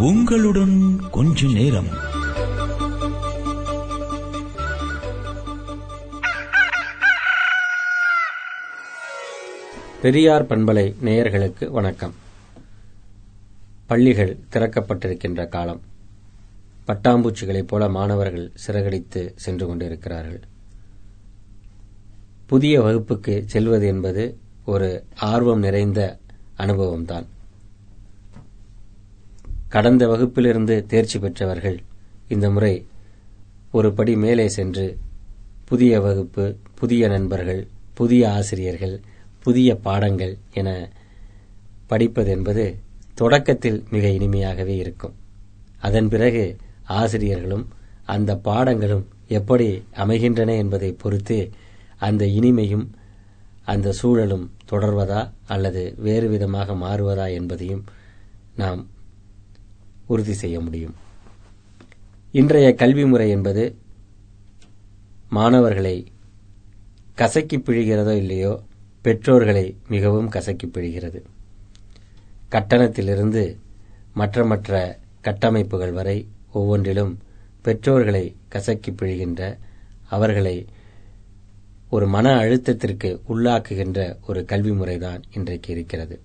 உங்களுடன் கொஞ்ச நேரம். பெரியார் பண்பலை நேயர்களுக்கு வணக்கம். பள்ளிகள் திறக்கப்பட்டிருக்கின்ற காலம். பட்டாம்பூச்சிகளைப் போல மாணவர்கள் சிறகடித்து சென்று கொண்டிருக்கிறார்கள். புதிய வகுப்புக்கு செல்வது என்பது ஒரு ஆர்வம் நிறைந்த அனுபவம்தான். கடந்த வகுப்பிலிருந்து தேர்ச்சி பெற்றவர்கள். இந்த முறை ஒரு படி மேலே சென்று புதிய வகுப்பு புதிய நண்பர்கள் புதிய ஆசிரியர்கள் புதிய பாடங்கள் என படிப்பது என்பது தொடக்கத்தில் மிக இனிமையாகவே இருக்கும். அதன் பிறகு ஆசிரியர்களும் அந்த பாடங்களும் எப்படி அமைகின்றன என்பதை பொறுத்து அந்த இனிமையும் அந்த சூழலும் தொடர்வதா அல்லது வேறு விதமாக மாறுவதா என்பதையும் நாம் உறுதி செய்ய முடியும். இன்றைய கல்வி முறை என்பது மாணவர்களை கசக்கி பிழிகிறதோ இல்லையோ பெற்றோர்களை மிகவும் கசக்கி பிழிகிறது. கட்டணத்திலிருந்து மற்ற மற்ற கட்டமைப்புகள் வரை ஒவ்வொன்றிலும் பெற்றோர்களை கசக்கி பிழிகின்ற அவர்களை ஒரு மன அழுத்தத்திற்கு உள்ளாக்குகின்ற ஒரு கல்வி முறைதான் இன்றைக்கு இருக்கிறது.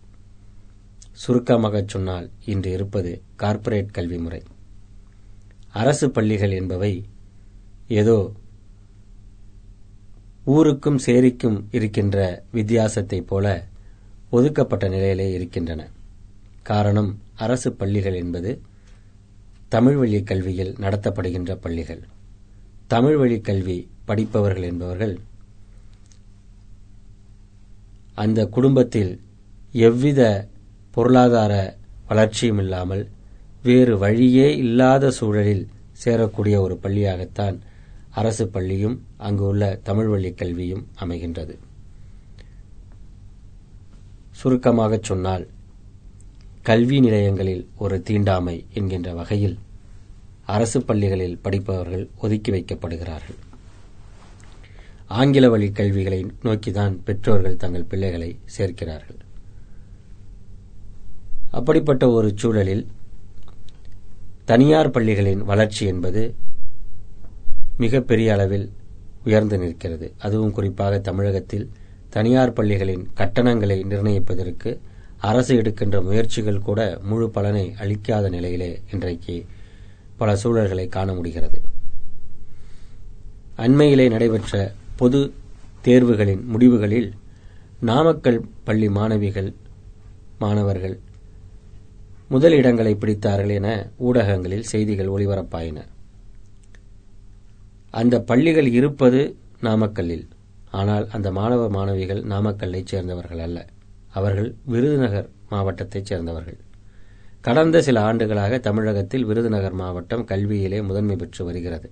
சுருக்கமாகச் சொன்னால் இன்று இருப்பது கார்ப்பரேட் கல்வி முறை அரசு பள்ளிகள் என்பவை ஏதோ ஊருக்கும் சேரிக்கும் இருக்கின்ற வித்தியாசத்தைப் போல ஒதுக்கப்பட்ட நிலையிலே இருக்கின்றன. காரணம் அரசு பள்ளிகள் என்பது தமிழ் வழி கல்வியில் நடத்தப்படுகின்ற பள்ளிகள். தமிழ் வழி கல்வி படிப்பவர்கள் என்பவர்கள் அந்த குடும்பத்தில் எவ்வித பொருளாதார வளர்ச்சியும் இல்லாமல் வேறு வழியே இல்லாத சூழலில் சேரக்கூடிய ஒரு பள்ளியாகத்தான் அரசு பள்ளியும் அங்கு உள்ள தமிழ் வழி கல்வியும் அமைகின்றது. சுருக்கமாகச் சொன்னால் கல்வி நிலையங்களில் ஒரு தீண்டாமை என்கின்ற வகையில் அரசு பள்ளிகளில் படிப்பவர்கள் ஒதுக்கி வைக்கப்படுகிறார்கள். ஆங்கில வழி கல்விகளை நோக்கிதான் பெற்றோர்கள் தங்கள் பிள்ளைகளை சேர்க்கிறார்கள். அப்படிப்பட்ட ஒரு சூழலில் தனியார் பள்ளிகளின் வளர்ச்சி என்பது மிக பெரிய அளவில் உயர்ந்து நிற்கிறது. அதுவும் குறிப்பாக தமிழகத்தில் தனியார் பள்ளிகளின் கட்டணங்களை நிர்ணயிப்பதற்கு அரசு எடுக்கின்ற முயற்சிகள் கூட முழு பலனை அளிக்காத நிலையிலே இன்றைக்கு பல சூழல்களை காண முடிகிறது. அண்மையிலே நடைபெற்ற பொது தேர்வுகளின் முடிவுகளில் நாமக்கல் பள்ளி மாணவிகள் மாணவர்கள் முதல் இடங்களை பிடித்தார்கள் என ஊடகங்களில் செய்திகள் ஒளிபரப்பாயின. அந்த பள்ளிகள் இருப்பது நாமக்கல்லில். ஆனால் அந்த மாணவ மாணவிகள் நாமக்கல்லைச் சேர்ந்தவர்கள் அல்ல. அவர்கள் விருதுநகர் மாவட்டத்தைச் சேர்ந்தவர்கள். கடந்த சில ஆண்டுகளாக தமிழகத்தில் விருதுநகர் மாவட்டம் கல்வியிலே முதன்மை பெற்று வருகிறது.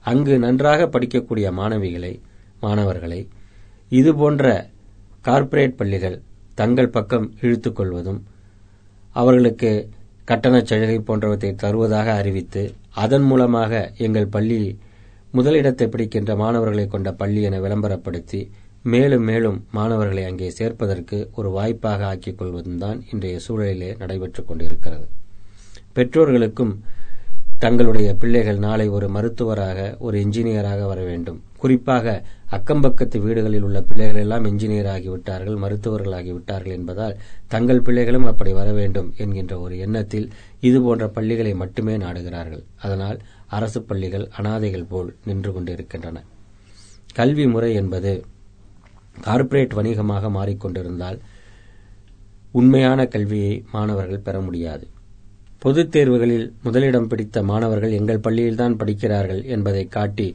அங்கு நன்றாக படிக்கக்கூடிய மாணவிகளை மாணவர்களை இதுபோன்ற கார்ப்பரேட் பள்ளிகள் தங்கள் பக்கம் இழுத்துக் கொள்வதும் அவர்களுக்கு கட்டணச் சலுகை போன்றவற்றை தருவதாக அறிவித்து அதன் மூலமாக எங்கள் பள்ளி முதலிடத்தை பிடிக்கின்ற மாணவர்களை கொண்ட பள்ளி என விளம்பரப்படுத்தி மேலும் மேலும் மாணவர்களை அங்கே சேர்ப்பதற்கு ஒரு வாய்ப்பாக ஆக்கிக் கொள்வதும் தான் இன்றைய சூழலிலே நடைபெற்றுக் கொண்டிருக்கிறது. பெற்றோர்களுக்கும் தங்களுடைய பிள்ளைகள் நாளை ஒரு மருத்துவராக ஒரு இன்ஜினியராக வர வேண்டும். குறிப்பாக அக்கம்பக்கத்து வீடுகளில் உள்ள பிள்ளைகள் எல்லாம் இன்ஜினியர் ஆகிவிட்டார்கள் மருத்துவர்கள் ஆகிவிட்டார்கள் என்பதால் தங்கள் பிள்ளைகளும் அப்படி வர வேண்டும் என்கின்ற ஒரு எண்ணத்தில் இதுபோன்ற பள்ளிகளை மட்டுமே நாடுகிறார்கள். அதனால் அரசு பள்ளிகள் அனாதைகள் போல் நின்று கொண்டிருக்கின்றன. கல்வி முறை என்பது கார்ப்பரேட் வணிகமாக மாறிக்கொண்டிருந்தால் உண்மையான கல்வியை மாணவர்கள் பெற முடியாது. பொதுத் தேர்வுகளில் முதலிடம் பிடித்த மாணவர்கள் எங்கள் பள்ளியில்தான் படிக்கிறார்கள் என்பதை காட்டி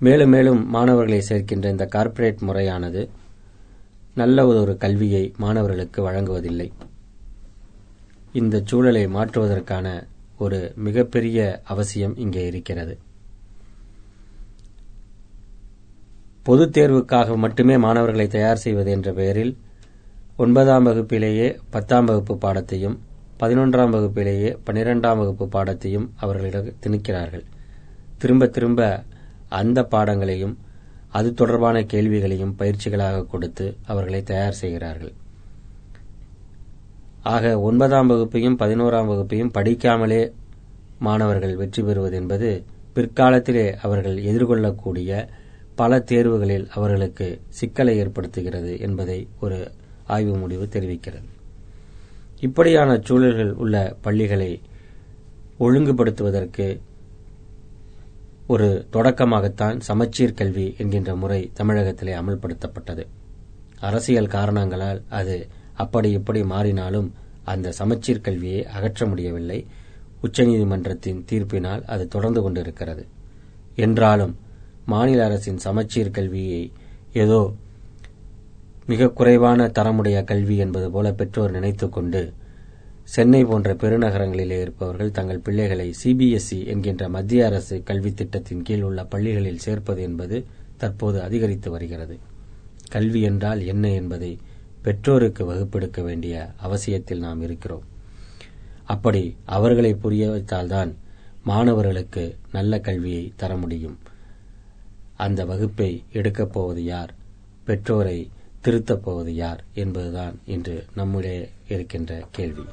மேலும் மேலும் மாணவர்களை சேர்க்கின்ற இந்த கார்ப்பரேட் முறையானது நல்ல ஒரு கல்வியை மாணவர்களுக்கு வழங்குவதில்லை. இந்த சூழலை மாற்றுவதற்கான ஒரு மிகப்பெரிய அவசியம் இங்கே இருக்கிறது. பொதுத் தேர்வுக்காக மட்டுமே மாணவர்களை தயார் செய்வது என்ற பெயரில் ஒன்பதாம் வகுப்பிலேயே பத்தாம் வகுப்பு பாடத்தையும் பதினொன்றாம் வகுப்பிலேயே பனிரெண்டாம் வகுப்பு பாடத்தையும் அவர்களிடம் திணிக்கிறார்கள். திரும்ப திரும்ப அந்த பாடங்களையும் அது தொடர்பான கேள்விகளையும் பயிற்சிகளாக கொடுத்து அவர்களை தயார் செய்கிறார்கள். ஆக ஒன்பதாம் வகுப்பையும் பதினோராம் வகுப்பையும் படிக்காமலே மாணவர்கள் வெற்றி பெறுவது என்பது பிற்காலத்திலே அவர்கள் எதிர்கொள்ளக்கூடிய பல தேர்வுகளில் அவர்களுக்கு சிக்கலை ஏற்படுத்துகிறது என்பதை ஒரு ஆய்வு முடிவு தெரிவிக்கிறது. இப்படியான சூழல்கள் உள்ள பள்ளிகளை ஒழுங்குபடுத்துவதற்கு ஒரு தொடக்கமாகத்தான் சமச்சீர் கல்வி என்கின்ற முறை தமிழகத்திலே அமல்படுத்தப்பட்டது. அரசியல் காரணங்களால் அது அப்படி இப்படி மாறினாலும் அந்த சமச்சீர் கல்வியை அகற்ற முடியவில்லை. உச்சநீதிமன்றத்தின் தீர்ப்பினால் அது தொடர்ந்து கொண்டிருக்கிறது. என்றாலும் மாநில அரசின் சமச்சீர் கல்வியை ஏதோ மிக குறைவான தரமுடைய கல்வி என்பது போல பெற்றோர் நினைத்துக்கொண்டு சென்னை போன்ற பெருநகரங்களிலே இருப்பவர்கள் தங்கள் பிள்ளைகளை சிபிஎஸ்இ என்கின்ற மத்திய அரசு கல்வி திட்டத்தின் கீழ் உள்ள பள்ளிகளில் சேர்ப்பது என்பது தற்போது அதிகரித்து வருகிறது. கல்வி என்றால் என்ன என்பதை பெற்றோருக்கு வகுப்பெடுக்க வேண்டிய அவசியத்தில் நாம் இருக்கிறோம். அப்படி அவர்களை புரிய வைத்தால்தான் மாணவர்களுக்கு நல்ல கல்வியை தர முடியும். அந்த வகுப்பை எடுக்கப் போவது யார்? பெற்றோரை திருத்தப் போவது யார் என்பதுதான் இன்று நம்முடைய இருக்கின்ற கேள்வி.